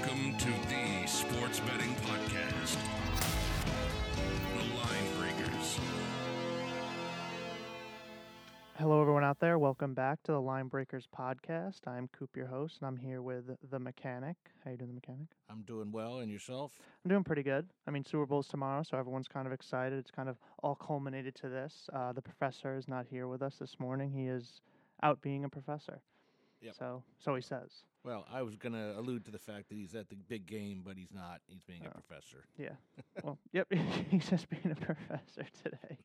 Welcome to the Sports Betting Podcast. The Line Breakers. Hello, everyone out there. Welcome back to the Line Breakers podcast. I'm Coop, your host, and I'm here with the mechanic. How you doing, the mechanic? I'm doing well, and yourself? I'm doing pretty good. I mean, Super Bowl's tomorrow, so everyone's kind of excited. It's kind of all culminated to this. Uh, the professor is not here with us this morning. He is out being a professor. Yep. So, so he says. Well, I was going to allude to the fact that he's at the big game, but he's not. He's being a professor. Yeah. well, yep. He's just being a professor today.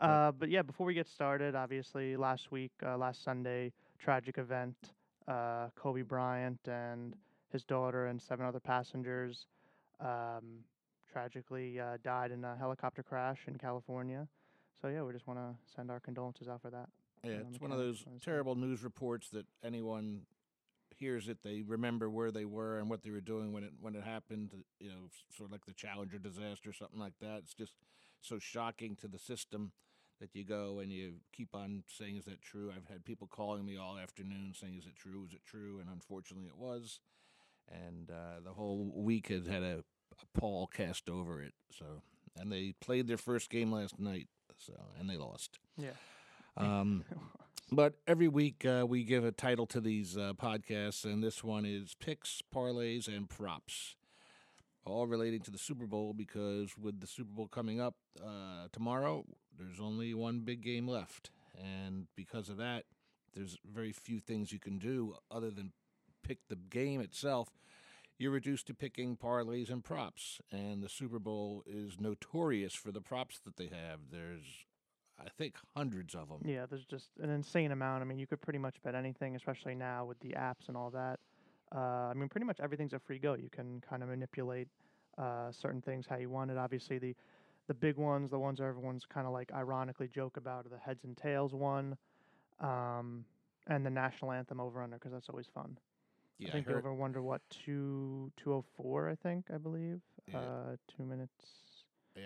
Uh, but yeah, before we get started, obviously, last week, uh, last Sunday, tragic event. Uh, Kobe Bryant and his daughter and seven other passengers um, tragically uh, died in a helicopter crash in California. So yeah, we just want to send our condolences out for that. Yeah, it's one of those terrible news reports that anyone hears it, they remember where they were and what they were doing when it when it happened. You know, sort of like the Challenger disaster, something like that. It's just so shocking to the system that you go and you keep on saying, "Is that true?" I've had people calling me all afternoon saying, "Is it true? Is it true?" And unfortunately, it was. And uh, the whole week has had a, a pall cast over it. So, and they played their first game last night. So, and they lost. Yeah. Um, but every week uh, we give a title to these uh, podcasts, and this one is picks, parlays, and props, all relating to the Super Bowl. Because with the Super Bowl coming up uh, tomorrow, there's only one big game left, and because of that, there's very few things you can do other than pick the game itself. You're reduced to picking parlays and props, and the Super Bowl is notorious for the props that they have. There's I think hundreds of them. Yeah, there's just an insane amount. I mean, you could pretty much bet anything, especially now with the apps and all that. Uh, I mean, pretty much everything's a free go. You can kind of manipulate uh, certain things how you want it. Obviously, the the big ones, the ones everyone's kind of like ironically joke about, are the heads and tails one, um, and the national anthem over under because that's always fun. Yeah, I think I heard, over wonder what two two oh four. I think I believe Yeah. uh, two minutes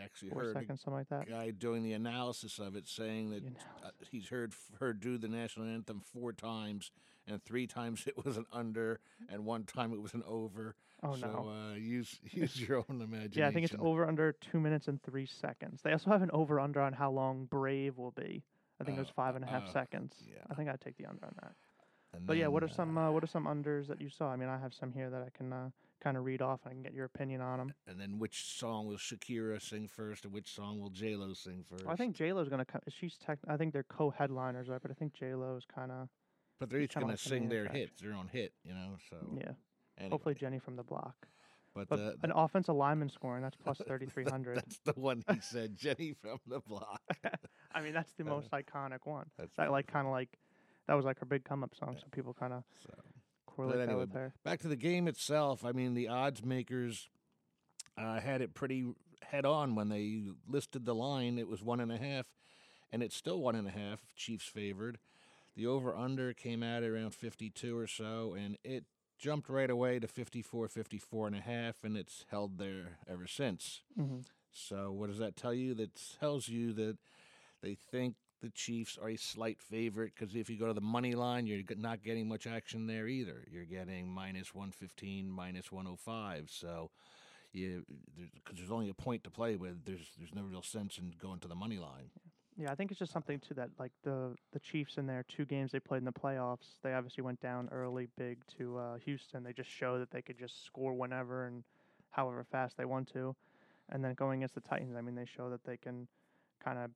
I actually four heard seconds something like a that. guy doing the analysis of it saying that uh, he's heard her do the national anthem four times, and three times it was an under, and one time it was an over. Oh so, no. uh, use use your own imagination. Yeah, I think it's over under two minutes and three seconds. They also have an over under on how long Brave will be. I think it was five and a half oh, seconds. yeah. I think I'd take the under on that. And But yeah, what are then, some uh, uh, what are some unders that you saw? I mean, I have some here that I can uh, kind of read off and I can get your opinion on them. and then which song will Shakira sing first, and which song will J Lo sing first? I think J Lo's gonna. co- She's tech. I think they're co-headliners, right? But I think J Lo's kind of but they're each going like to sing their attraction. hits, their own hit, you know. So yeah. anyway. Hopefully Jenny from the block. but, But uh, an offensive lineman scoring that's plus thirty three hundred. that's the one he said, Jenny from the block. I mean, that's the most iconic one. That's That like kind of like that was like her big come up song, so people kind of So. Correlate But that with her. back to the game itself. I mean, the odds makers uh, had it pretty head on when they listed the line. It was one and a half, and it's still one and a half. Chiefs favored. The over under came out around 52 or so, and it jumped right away to 54, 54 and a half, and it's held there ever since. Mhm. So, what does that tell you? That tells you that they think the Chiefs are a slight favorite because if you go to the money line, you're not getting much action there either. You're getting minus 115, minus 105. So, because there's only a point to play with, there's there's no real sense in going to the money line. Yeah, I think it's just something to that. Like the the Chiefs in their two games they played in the playoffs, they obviously went down early, big to uh, Houston. They just show that they could just score whenever and however fast they want to. And then going against the Titans, I mean, they show that they can kind of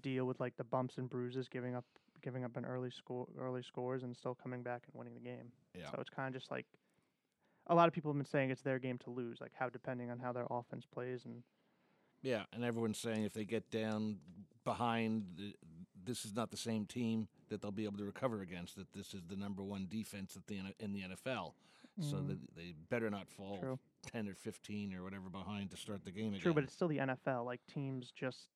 deal with like the bumps and bruises, giving up giving up an early score, early scores, and still coming back and winning the game. Yeah. So it's kind of just like a lot of people have been saying it's their game to lose, like how depending on how their offense plays and Yeah, and everyone's saying if they get down behind, this is not the same team that they'll be able to recover against. That this is the number one defense at the in the NFL, so that they better not fall Mm. True. ten or fifteen or whatever behind to start the game again. True, but it's still the NFL. Like teams just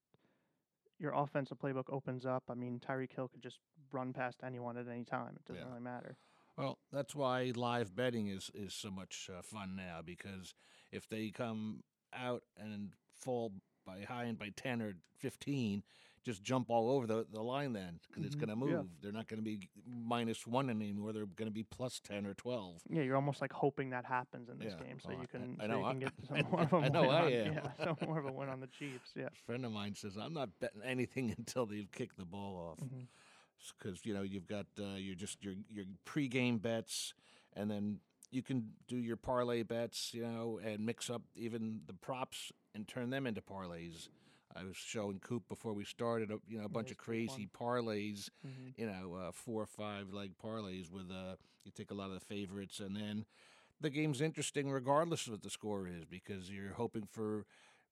your offensive playbook opens up. I mean, Tyreek Hill could just run past anyone at any time. It doesn't Yeah. really matter. Well, that's why live betting is is so much uh, fun now because if they come out and fall by high and by ten or fifteen, just jump all over the, the line then because it's Mhm. going to move. Yeah. They're not going to be minus one anymore. They're going to be plus 10 or 12. Yeah, you're almost like hoping that happens in this Yeah, game, so well, you can, I so know, you I- can get some I- more of a I win I on, am. yeah, some more of a win on the Chiefs. Yeah. A friend of mine says, I'm not betting anything until they kick the ball off. Because you know you've got uh, your just your your pregame bets, and then you can do your parlay bets, you know, and mix up even the props and turn them into parlays. I was showing Coop before we started, a, you know, a bunch of crazy parlays, Mhm. you know, uh, four or five leg parlays with uh, you take a lot of the favorites, and then the game's interesting regardless of what the score is because you're hoping for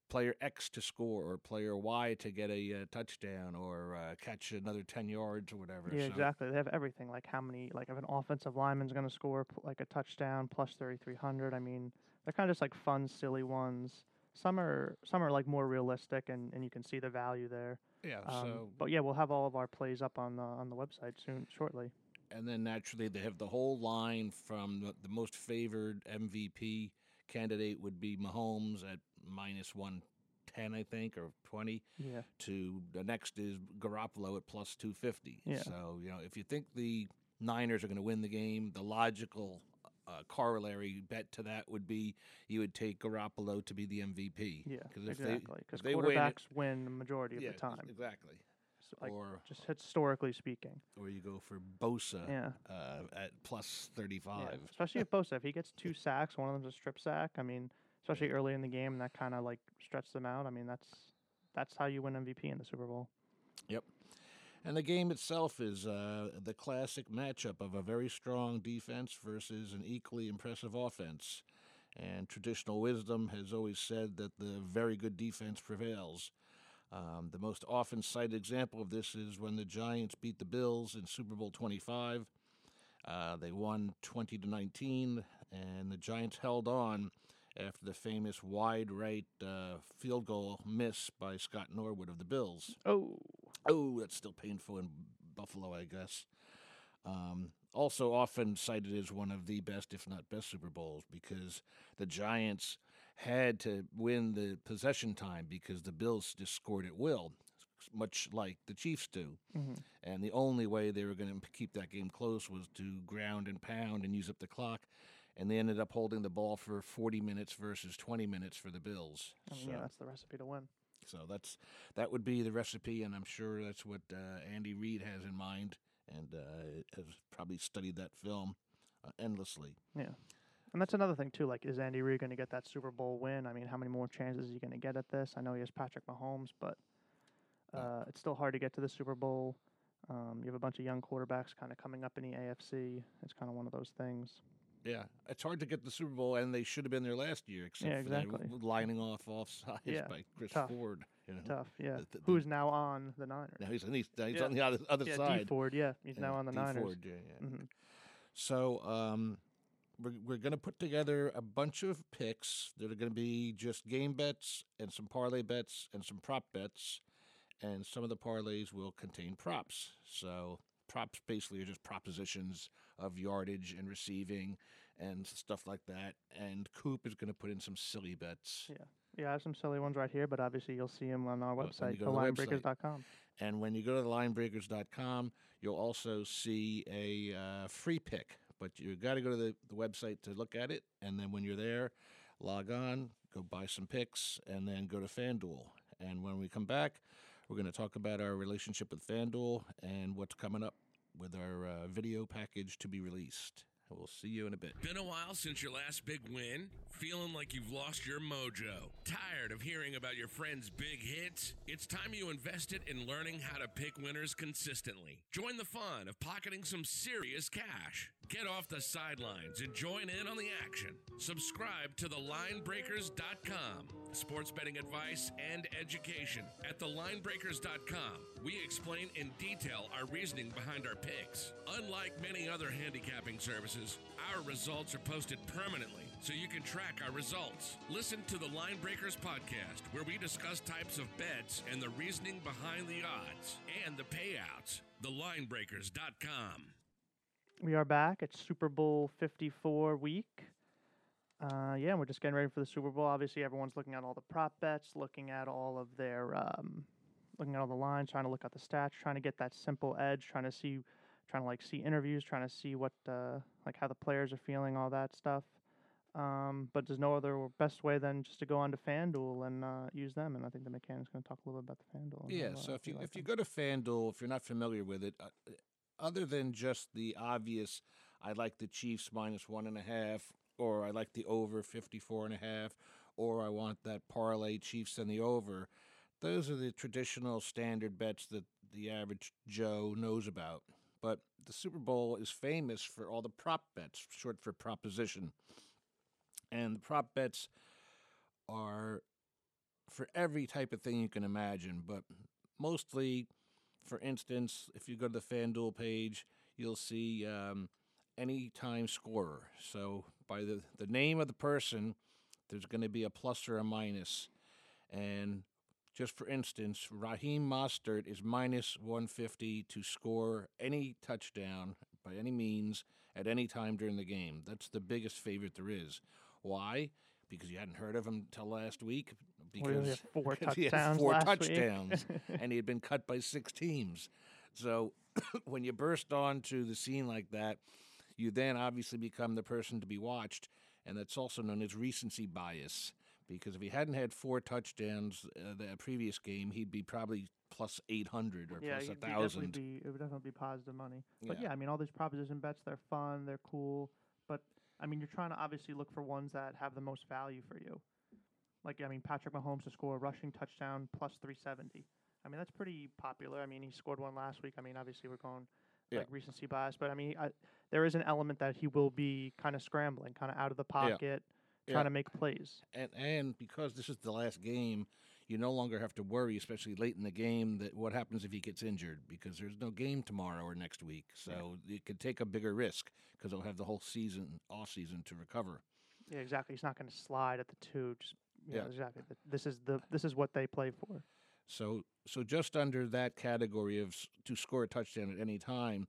player X to score or player Y to get a uh, touchdown or uh, catch another 10 yards or whatever. Yeah, So- exactly. They have everything. Like how many, like if an offensive lineman's going to score like a touchdown plus 3,300. I mean, they're kind of just like fun, silly ones. Some are some are like more realistic, and, and you can see the value there. Yeah, Um, so but yeah, we'll have all of our plays up on the on the website soon, shortly. and then naturally they have the whole line from the, the most favored MVP candidate would be Mahomes at minus 110 I think or 20 Yeah. to the next is Garoppolo at plus 250. Yeah. So, you know, if you think the Niners are going to win the game, the logical uh, corollary bet to that would be you would take Garoppolo to be the MVP. Yeah, 'Cause if exactly. Because they win it- quarterbacks win, the majority of yeah, the time. exactly. So, like or just historically speaking. or you go for Bosa Yeah. uh, at plus 35. Yeah, especially if Bosa, if he gets two sacks, one of them's a strip sack. I mean, especially early in the game, and that kind of like stretched them out. I mean, that's that's how you win MVP in the Super Bowl. And the game itself is uh, the classic matchup of a very strong defense versus an equally impressive offense. And traditional wisdom has always said that the very good defense prevails. Um, the most often cited example of this is when the Giants beat the Bills in Super Bowl 25. Uh, they won 20 to 19, and the Giants held on after the famous wide right uh, field goal miss by Scott Norwood of the Bills. Oh, Oh, that's still painful in Buffalo, I guess. Um, also, often cited as one of the best, if not best, Super Bowls because the Giants had to win the possession time because the Bills just scored at will, much like the Chiefs do. hmm And the only way they were going to keep that game close was to ground and pound and use up the clock. And they ended up holding the ball for 40 minutes versus 20 minutes for the Bills. I mean, So- yeah, that's the recipe to win. So that's that would be the recipe, and I'm sure that's what uh, Andy Reid has in mind, and uh, has probably studied that film uh, endlessly. Yeah. And that's another thing too. Like, is Andy Reid going to get that Super Bowl win? I mean, how many more chances is he going to get at this? I know he has Patrick Mahomes, but uh, it's still hard to get to the Super Bowl. Um, you have a bunch of young quarterbacks kind of coming up in the AFC. It's kind of one of those things. Yeah, it's hard to get the Super Bowl, and they should have been there last year, except Yeah, for that lining off offsides Yeah, by Chris tough. Ford. You know, Tough, yeah. the- the- Who's now on the Niners? now he's, he's, he's Yeah. on the other, other yeah, side. Dee Ford. Yeah, he's now on the D. Niners. Ford, yeah, yeah. hmm So um, we're, we're going to put together a bunch of picks that are going to be just game bets and some parlay bets and some prop bets. And some of the parlays will contain props. So props basically are just propositions of yardage and receiving and stuff like that. And Coop is going to put in some silly bets. Yeah. Yeah, I have some silly ones right here, but obviously you'll see them on our website, you go to the website. thelinebreakers.com. And when you go to linebreakers.com, you'll also see a uh, free pick. But you've got to go to the, the website to look at it. And then when you're there, log on, go buy some picks, and then go to FanDuel. And when we come back, we're going to talk about our relationship with FanDuel and what's coming up with our uh, video package to be released. We'll see you in a bit. Been a while since your last big win? Feeling like you've lost your mojo? Tired of hearing about your friends' big hits? It's time you invested in learning how to pick winners consistently. Join the fun of pocketing some serious cash. Get off the sidelines and join in on the action. Subscribe to thelinebreakers.com. Sports betting advice and education. At thelinebreakers.com, we explain in detail our reasoning behind our picks. Unlike many other handicapping services, our results are posted permanently so you can track our results. Listen to the Line Breakers podcast, where we discuss types of bets and the reasoning behind the odds and the payouts. Thelinebreakers.com. We are back. It's Super Bowl 54 week. Uh, yeah, we're just getting ready for the Super Bowl. Obviously, everyone's looking at all the prop bets, looking at all of their um, looking at all the lines, trying to look at the stats, trying to get that simple edge, trying to see, trying to like see interviews, trying to see what uh, like how the players are feeling, all that stuff. Um, but there's no other best way than just to go onto FanDuel and uh, use them. And I think the mechanic's going to talk a little bit about the FanDuel. Yeah, uh, so if you like if you go to FanDuel, if you're not familiar with it, uh, other than just the obvious, I like the Chiefs minus one and a half, or I like the over 54 and a half, or I want that parlay Chiefs and the over. Those are the traditional standard bets that the average Joe knows about. But the Super Bowl is famous for all the prop bets, short for proposition. And the prop bets are for every type of thing you can imagine, but mostly, for instance, if you go to the FanDuel page, you'll see um, anytime scorer. So by the, the name of the person, there's going to be a plus or a minus. And just for instance, Raheem Mostert is minus 150 to score any touchdown by any means at any time during the game. That's the biggest favorite there is. Why? Because you hadn't heard of him till last week. Well, he only Because four because he had touchdowns four last week. touchdowns, and he had been cut by six teams. So when you burst onto the scene like that, you then obviously become the person to be watched, and that's also known as recency bias. Because if he hadn't had four touchdowns uh, the previous game, he'd be probably plus eight hundred or yeah, plus a thousand. be it would definitely be positive money. But Yeah. yeah, I mean, all these proposition bets, they're fun, they're cool. But I mean, you're trying to obviously look for ones that have the most value for you. Like I mean, Patrick Mahomes to score a rushing touchdown plus 370. I mean, that's pretty popular. I mean, he scored one last week. I mean, obviously we're going Yeah. like recency bias, but I mean, I, there is an element that he will be kind of scrambling, kind of out of the pocket, trying Yeah. to make plays. and and because this is the last game, you no longer have to worry, especially late in the game, that what happens if he gets injured because there's no game tomorrow or next week. So you could take a bigger risk because they'll have the whole season off season to recover. Yeah, exactly. He's not going to slide at the two. Just yeah, Yeah. exactly. This is the this is what they play for. So so just under that category of to score a touchdown at any time,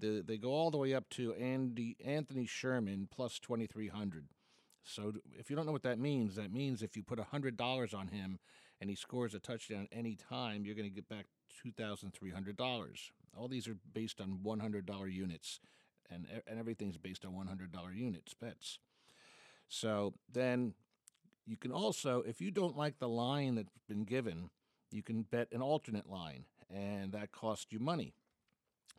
the, they go all the way up to Andy Anthony Sherman plus twenty three hundred. So if you don't know what that means, that means if you put hundred dollars on him and he scores a touchdown any time, you're going to get back two thousand three hundred dollars. All these are based on one hundred dollar units, and and everything's based on one hundred dollar units bets. So then you can also, if you don't like the line that's been given, you can bet an alternate line, and that costs you money.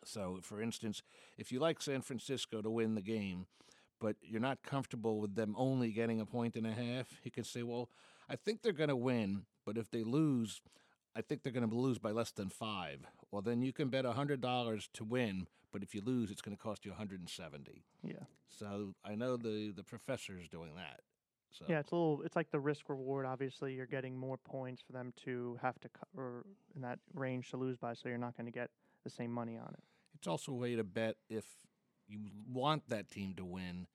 So, for instance, if you like San Francisco to win the game, but you're not comfortable with them only getting a point and a half, you could say, well, I think they're going to win, but if they lose, I think they're going to lose by less than five. Well, then you can bet $100 to win, but if you lose, it's going to cost you 170 Yeah. So I know the, the professor's doing that. So Yeah, it's a little. It's like the risk reward. Obviously, you're getting more points for them to have to cover in that range to lose by, so you're not going to get the same money on it. It's also a way to bet if you want that team to win,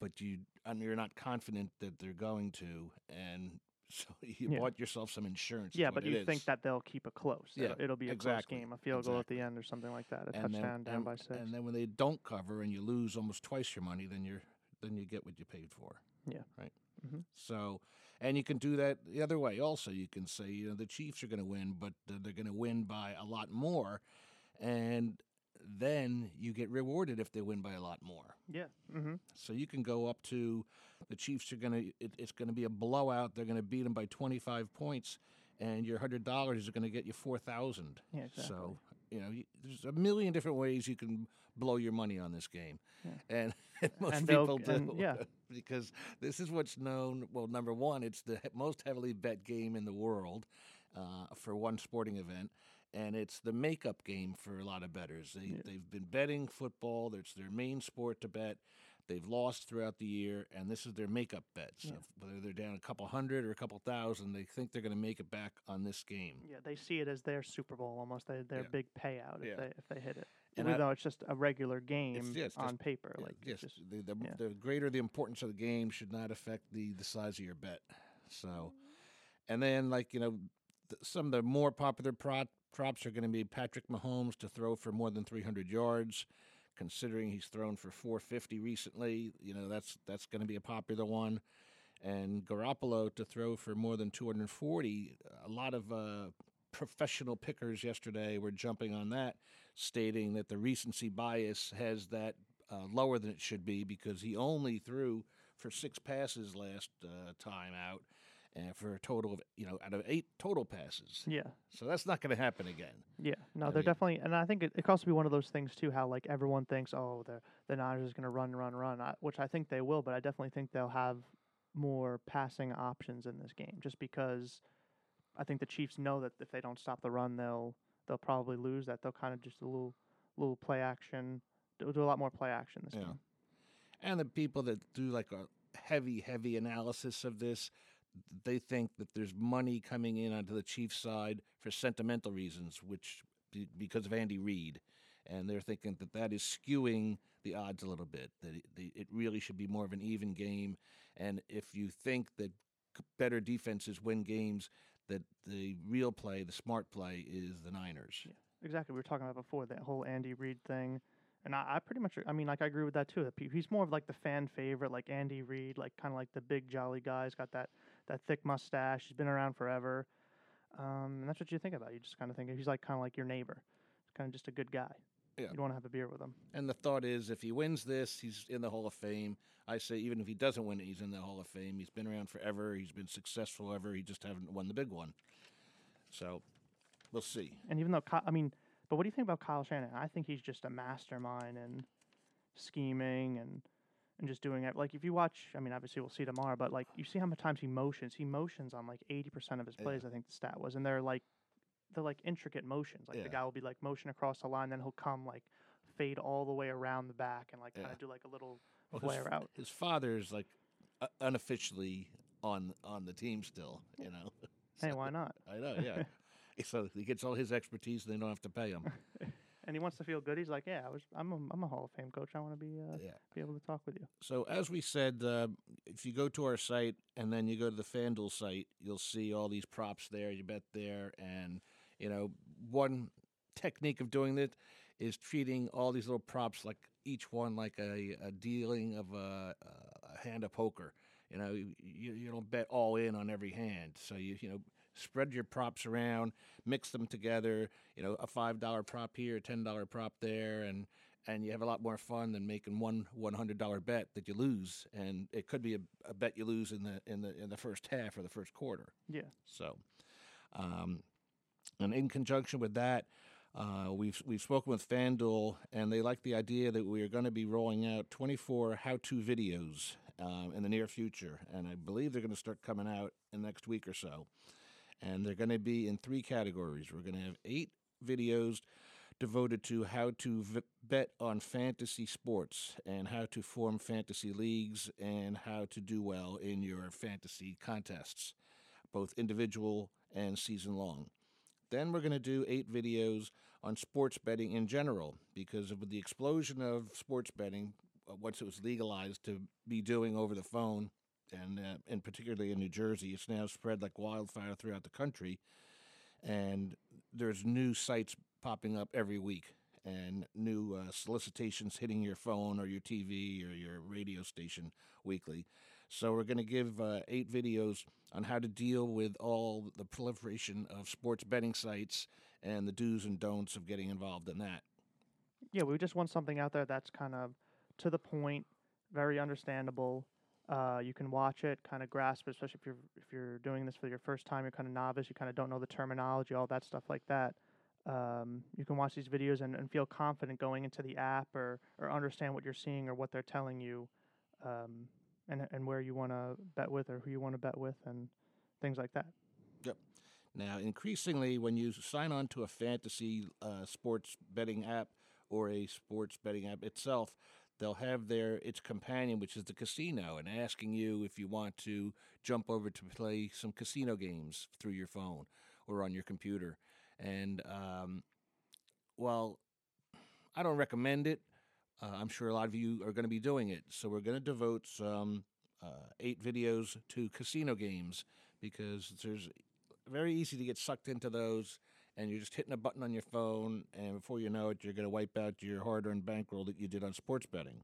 but you and you're not confident that they're going to, and so you Yeah. bought yourself some insurance. yeah, but you think that they'll keep it close. Yeah, it'll, it'll be a exactly, close game, a field goal at the end or something like that, a and touchdown then, down and, by six. and then when they don't cover and you lose almost twice your money, then you're then you get what you paid for. Yeah. Right. Mhm. So, and you can do that the other way also. You can say, you know, the Chiefs are going to win, but uh, they're going to win by a lot more, and then you get rewarded if they win by a lot more. yeah. Mm-hmm. So you can go up to the Chiefs are going to it's going to be a blowout. They're going to beat them by 25 points and your $100 is going to get you 4000. Yeah. Exactly. So, you know, you, there's a million different ways you can blow your money on this game. And, and most And people do. and- yeah. because this is what's known, well, number one, it's the most heavily bet game in the world uh, for one sporting event. And it's the makeup game for a lot of bettors. They, Yeah. They've been betting football. It's their main sport to bet. They've lost throughout the year, and this is their makeup bets. Yeah. Whether they're down a couple hundred or a couple thousand, they think they're going to make it back on this game. Yeah, they see it as their Super Bowl almost. They, their Yeah. big payout if they if they hit it. And Even I- though it's just a regular game on paper, like yes, just the, the, the greater the importance of the game should not affect the, the size of your bet. So, mm-hmm. and then like you know, some of the more popular prop, props are going to be Patrick Mahomes to throw for more than 300 yards. Considering he's thrown for 450 recently, you know that's that's going to be a popular one. And Garoppolo to throw for more than 240. A lot of uh, professional pickers yesterday were jumping on that, stating that the recency bias has that uh, lower than it should be because he only threw for six passes last uh, time out, and for a total of you know out of eight total passes. Yeah. So that's not going to happen again. Yeah, no, I they're mean- definitely, and I think it, it can also be one of those things too. How like everyone thinks, oh, the the Niners is going to run, run, run, I, which I think they will, but I definitely think they'll have more passing options in this game, just because I think the Chiefs know that if they don't stop the run, they'll they'll probably lose. That they'll kind of just a little little play action, do, do a lot more play action this Yeah. game. And the people that do like a heavy, heavy analysis of this, they think that there's money coming in onto the Chiefs side for sentimental reasons, which because of Andy Reid, and they're thinking that that is skewing the odds a little bit. That it, really should be more of an even game, and if you think that better defenses win games, that the real play, the smart play, is the Niners. Yeah. Exactly, we were talking about before that whole Andy Reid thing, and I, I pretty much, I mean, like I agree with that too. He's more of like the fan favorite, like Andy Reid, like kind of like the big jolly guy. He's got that that thick mustache. He's been around forever, um, and that's what you think about. You just kind of think he's like kind of like your neighbor. He's kind of just a good guy. Yeah. You'd want to have a beer with him. And the thought is, if he wins this, he's in the Hall of Fame. I say, even if he doesn't win it, he's in the Hall of Fame. He's been around forever. He's been successful ever. He just haven't won the big one. So, we'll see. And even though, I mean, but what do you think about Kyle Shanahan? I think he's just a mastermind and scheming and and just doing it. Like if you watch, I mean, obviously we'll see tomorrow, but like you see how many times he motions. He motions on like eighty percent of his Yeah. plays. I think the stat was, and they're like they're like intricate motions. Like Yeah. the guy will be like motion across the line, then he'll come like fade all the way around the back and like kind Yeah. of do like a little Well, his, flare out. his father's like uh, unofficially on on the team still. You know. Hey, why not? I know. Yeah. so he gets all his expertise, and they don't have to pay him. And he wants to feel good. He's like, yeah, I was, I'm, a, I'm a Hall of Fame coach. I want to be, uh, yeah. be able to talk with you. So as we said, uh, if you go to our site and then you go to the FanDuel site, you'll see all these props there. You bet there, and you know one technique of doing it is treating all these little props like each one like a, a dealing of a, a hand of poker. You know, you, you don't bet all in on every hand. So you you know spread your props around, mix them together. You know, a five dollar prop here, a ten dollar prop there, and and you have a lot more fun than making one one hundred dollar bet that you lose, and it could be a, a bet you lose in the in the in the first half or the first quarter. Yeah. So, um, and in conjunction with that, uh, we've we've spoken with FanDuel, and they like the idea that we are going to be rolling out 24 how-to videos um, in the near future, and I believe they're going to start coming out in the next week or so. And they're going to be in three categories. We're going to have eight videos devoted to how to v- bet on fantasy sports and how to form fantasy leagues and how to do well in your fantasy contests, both individual and season long. Then we're going to do eight videos on sports betting in general because of the explosion of sports betting uh, once it was legalized to be doing over the phone, and uh, and particularly in New Jersey, it's now spread like wildfire throughout the country, and there's new sites popping up every week and new uh, solicitations hitting your phone or your TV or your radio station weekly. So we're going to give uh, eight videos on how to deal with all the proliferation of sports betting sites and the do's and don'ts of getting involved in that. Yeah, we just want something out there that's kind of to the point, very understandable. Uh, you can watch it, kind of grasp it, especially if you're if you're doing this for your first time. You're kind of novice. You kind of don't know the terminology, all that stuff like that. Um, you can watch these videos and, and feel confident going into the app or or understand what you're seeing or what they're telling you, um, and and where you want to bet with or who you want to bet with and things like that. Yep. Now, increasingly, when you sign on to a fantasy uh, sports betting app or a sports betting app itself, they'll have their its companion, which is the casino, and asking you if you want to jump over to play some casino games through your phone or on your computer. And um, well, I don't recommend it. Uh, I'm sure a lot of you are going to be doing it. So we're going to devote some uh, eight videos to casino games because there's very easy to get sucked into those and you're just hitting a button on your phone and before you know it you're going to wipe out your hard-earned bankroll that you did on sports betting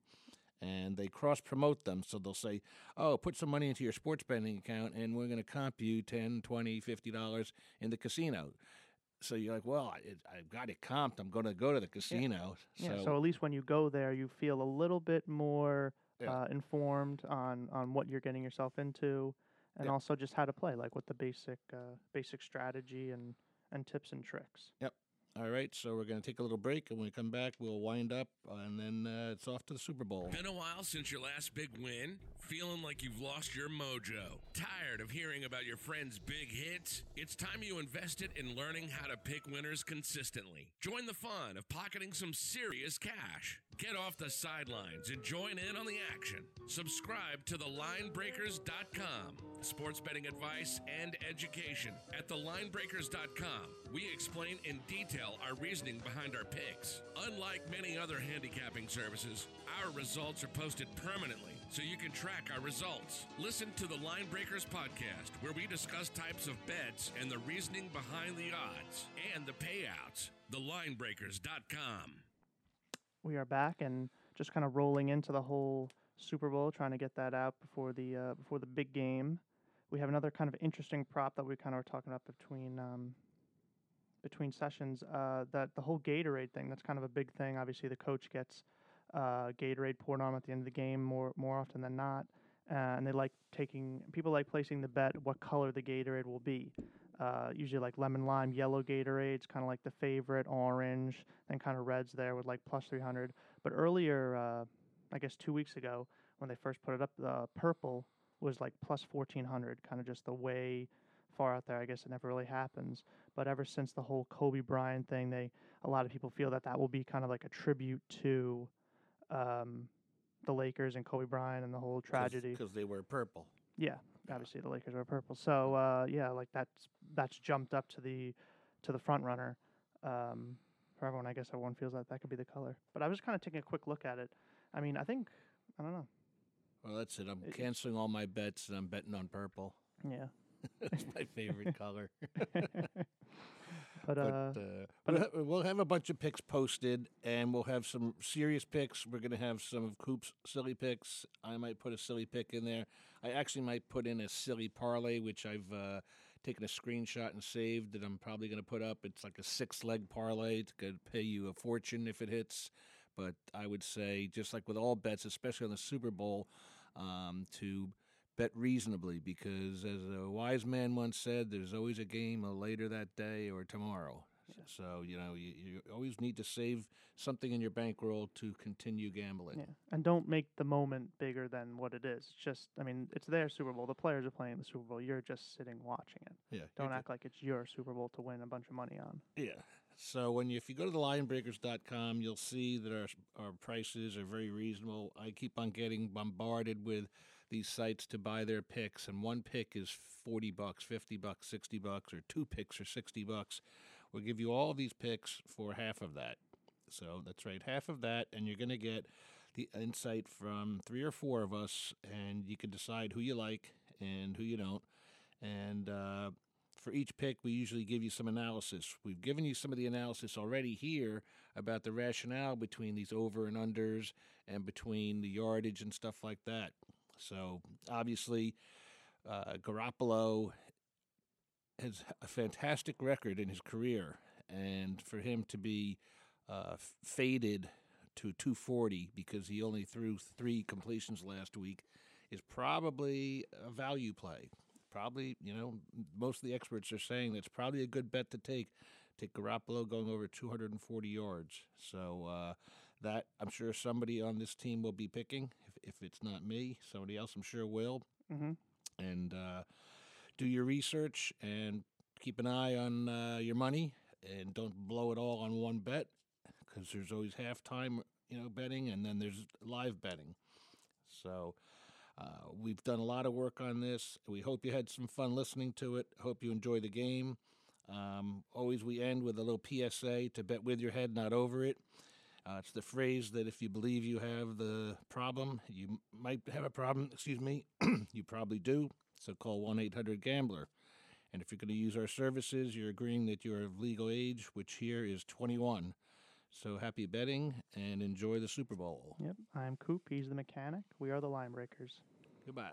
and they cross promote them so they'll say oh put some money into your sports betting account and we're going to comp you 10 20 50 dollars in the casino so you're like, well, I, I've got it comped. I'm going to go to the casino. Yeah. So, So at least when you go there, you feel a little bit more Yeah. uh, informed on on what you're getting yourself into, and Yeah. also just how to play, like with the basic uh, basic strategy and and tips and tricks. Yep. All right. So we're going to take a little break, and when we come back, we'll wind up, and then uh, it's off to the Super Bowl. Been a while since your last big win? Feeling like you've lost your mojo? Tired of hearing about your friends' big hits? It's time you invested in learning how to pick winners consistently. Join the fun of pocketing some serious cash. Get off the sidelines and join in on the action. Subscribe to thelinebreakers.com. Sports betting advice and education. At thelinebreakers.com, we explain in detail our reasoning behind our picks. Unlike many other handicapping services, our results are posted permanently so you can track our results. Listen to the Line Breakers podcast, where we discuss types of bets and the reasoning behind the odds and the payouts. TheLineBreakers.com. We are back and just kind of rolling into the whole Super Bowl, trying to get that out before the uh, before the big game. We have another kind of interesting prop that we kind of were talking about between um, between sessions. Uh, that the whole Gatorade thing. That's kind of a big thing. Obviously, the coach gets uh, Gatorade poured on him at the end of the game more more often than not, uh, and they like taking people like placing the bet what color the Gatorade will be. Uh, usually like lemon lime, yellow Gatorades, kind of like the favorite, orange, then kind of reds there with like plus 300. But earlier, uh, I guess two weeks ago, when they first put it up, the purple was like plus 1400, kind of just the way far out there. I guess it never really happens. But ever since the whole Kobe Bryant thing, they a lot of people feel that that will be kind of like a tribute to um, the Lakers and Kobe Bryant and the whole tragedy. because they were purple. Yeah, obviously the Lakers are purple. So uh, yeah, like that's that's jumped up to the to the front runner. Um, for everyone, I guess everyone feels that that could be the color. But I was kind of taking a quick look at it. I mean, I think I don't know. Well, that's it. I'm It- canceling all my bets, and I'm betting on purple. Yeah, That's my favorite color. but uh, but uh, but we'll, ha- we'll have a bunch of picks posted, and we'll have some serious picks. We're going to have some of Coop's silly picks. I might put a silly pick in there. I actually might put in a silly parlay, which I've uh, taken a screenshot and saved that I'm probably going to put up. It's like a six leg parlay. It's going to pay you a fortune if it hits. But I would say, just like with all bets, especially on the Super Bowl, um, to bet reasonably because, as a wise man once said, there's always a game later that day or tomorrow. So, you know, you, you always need to save something in your bankroll to continue gambling. yeah, and don't make the moment bigger than what it is. It's just, I mean, it's their Super Bowl. The players are playing the Super Bowl. You're just sitting watching it. Yeah. Don't act like it's your Super Bowl to win a bunch of money on. Yeah. So when you if you go to the linebreakers.com, you'll see that our our prices are very reasonable. I keep on getting bombarded with these sites to buy their picks and one pick is 40 bucks, 50 bucks, 60 bucks or two picks are 60 bucks. We'll give you all these picks for half of that. So that's right, half of that and you're going to get the insight from three or four of us and you can decide who you like and who you don't. And uh for each pick, we usually give you some analysis. We've given you some of the analysis already here about the rationale between these over and unders and between the yardage and stuff like that. So obviously, uh, Garoppolo has a fantastic record in his career, and for him to be uh, faded to 240 because he only threw three completions last week is probably a value play probably, you know, most of the experts are saying that's probably a good bet to take. Take Garoppolo going over 240 yards. So uh, that I'm sure somebody on this team will be picking. If, it's not me, somebody else I'm sure will. Mm-hmm. And uh, do your research and keep an eye on uh, your money and don't blow it all on one bet because there's always halftime, you know, betting and then there's live betting. So. Uh, we've done a lot of work on this. We hope you had some fun listening to it. Hope you enjoy the game. Um, always, we end with a little PSA to bet with your head, not over it. Uh, it's the phrase that if you believe you have the problem, you might have a problem. Excuse me, you probably do. So call 1 800 Gambler. And if you're going to use our services, you're agreeing that you're of legal age, which here is 21. So happy betting and enjoy the Super Bowl. Yep. I'm Coop. He's the mechanic. We are the line breakers. Goodbye.